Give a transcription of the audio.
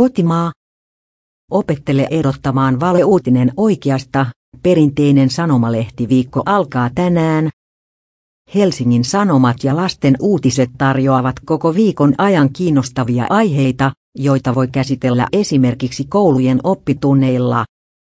Kotimaa. Opettele erottamaan valeuutinen oikeasta. Perinteinen sanomalehtiviikko alkaa tänään. Helsingin Sanomat ja lasten uutiset tarjoavat koko viikon ajan kiinnostavia aiheita, joita voi käsitellä esimerkiksi koulujen oppitunneilla.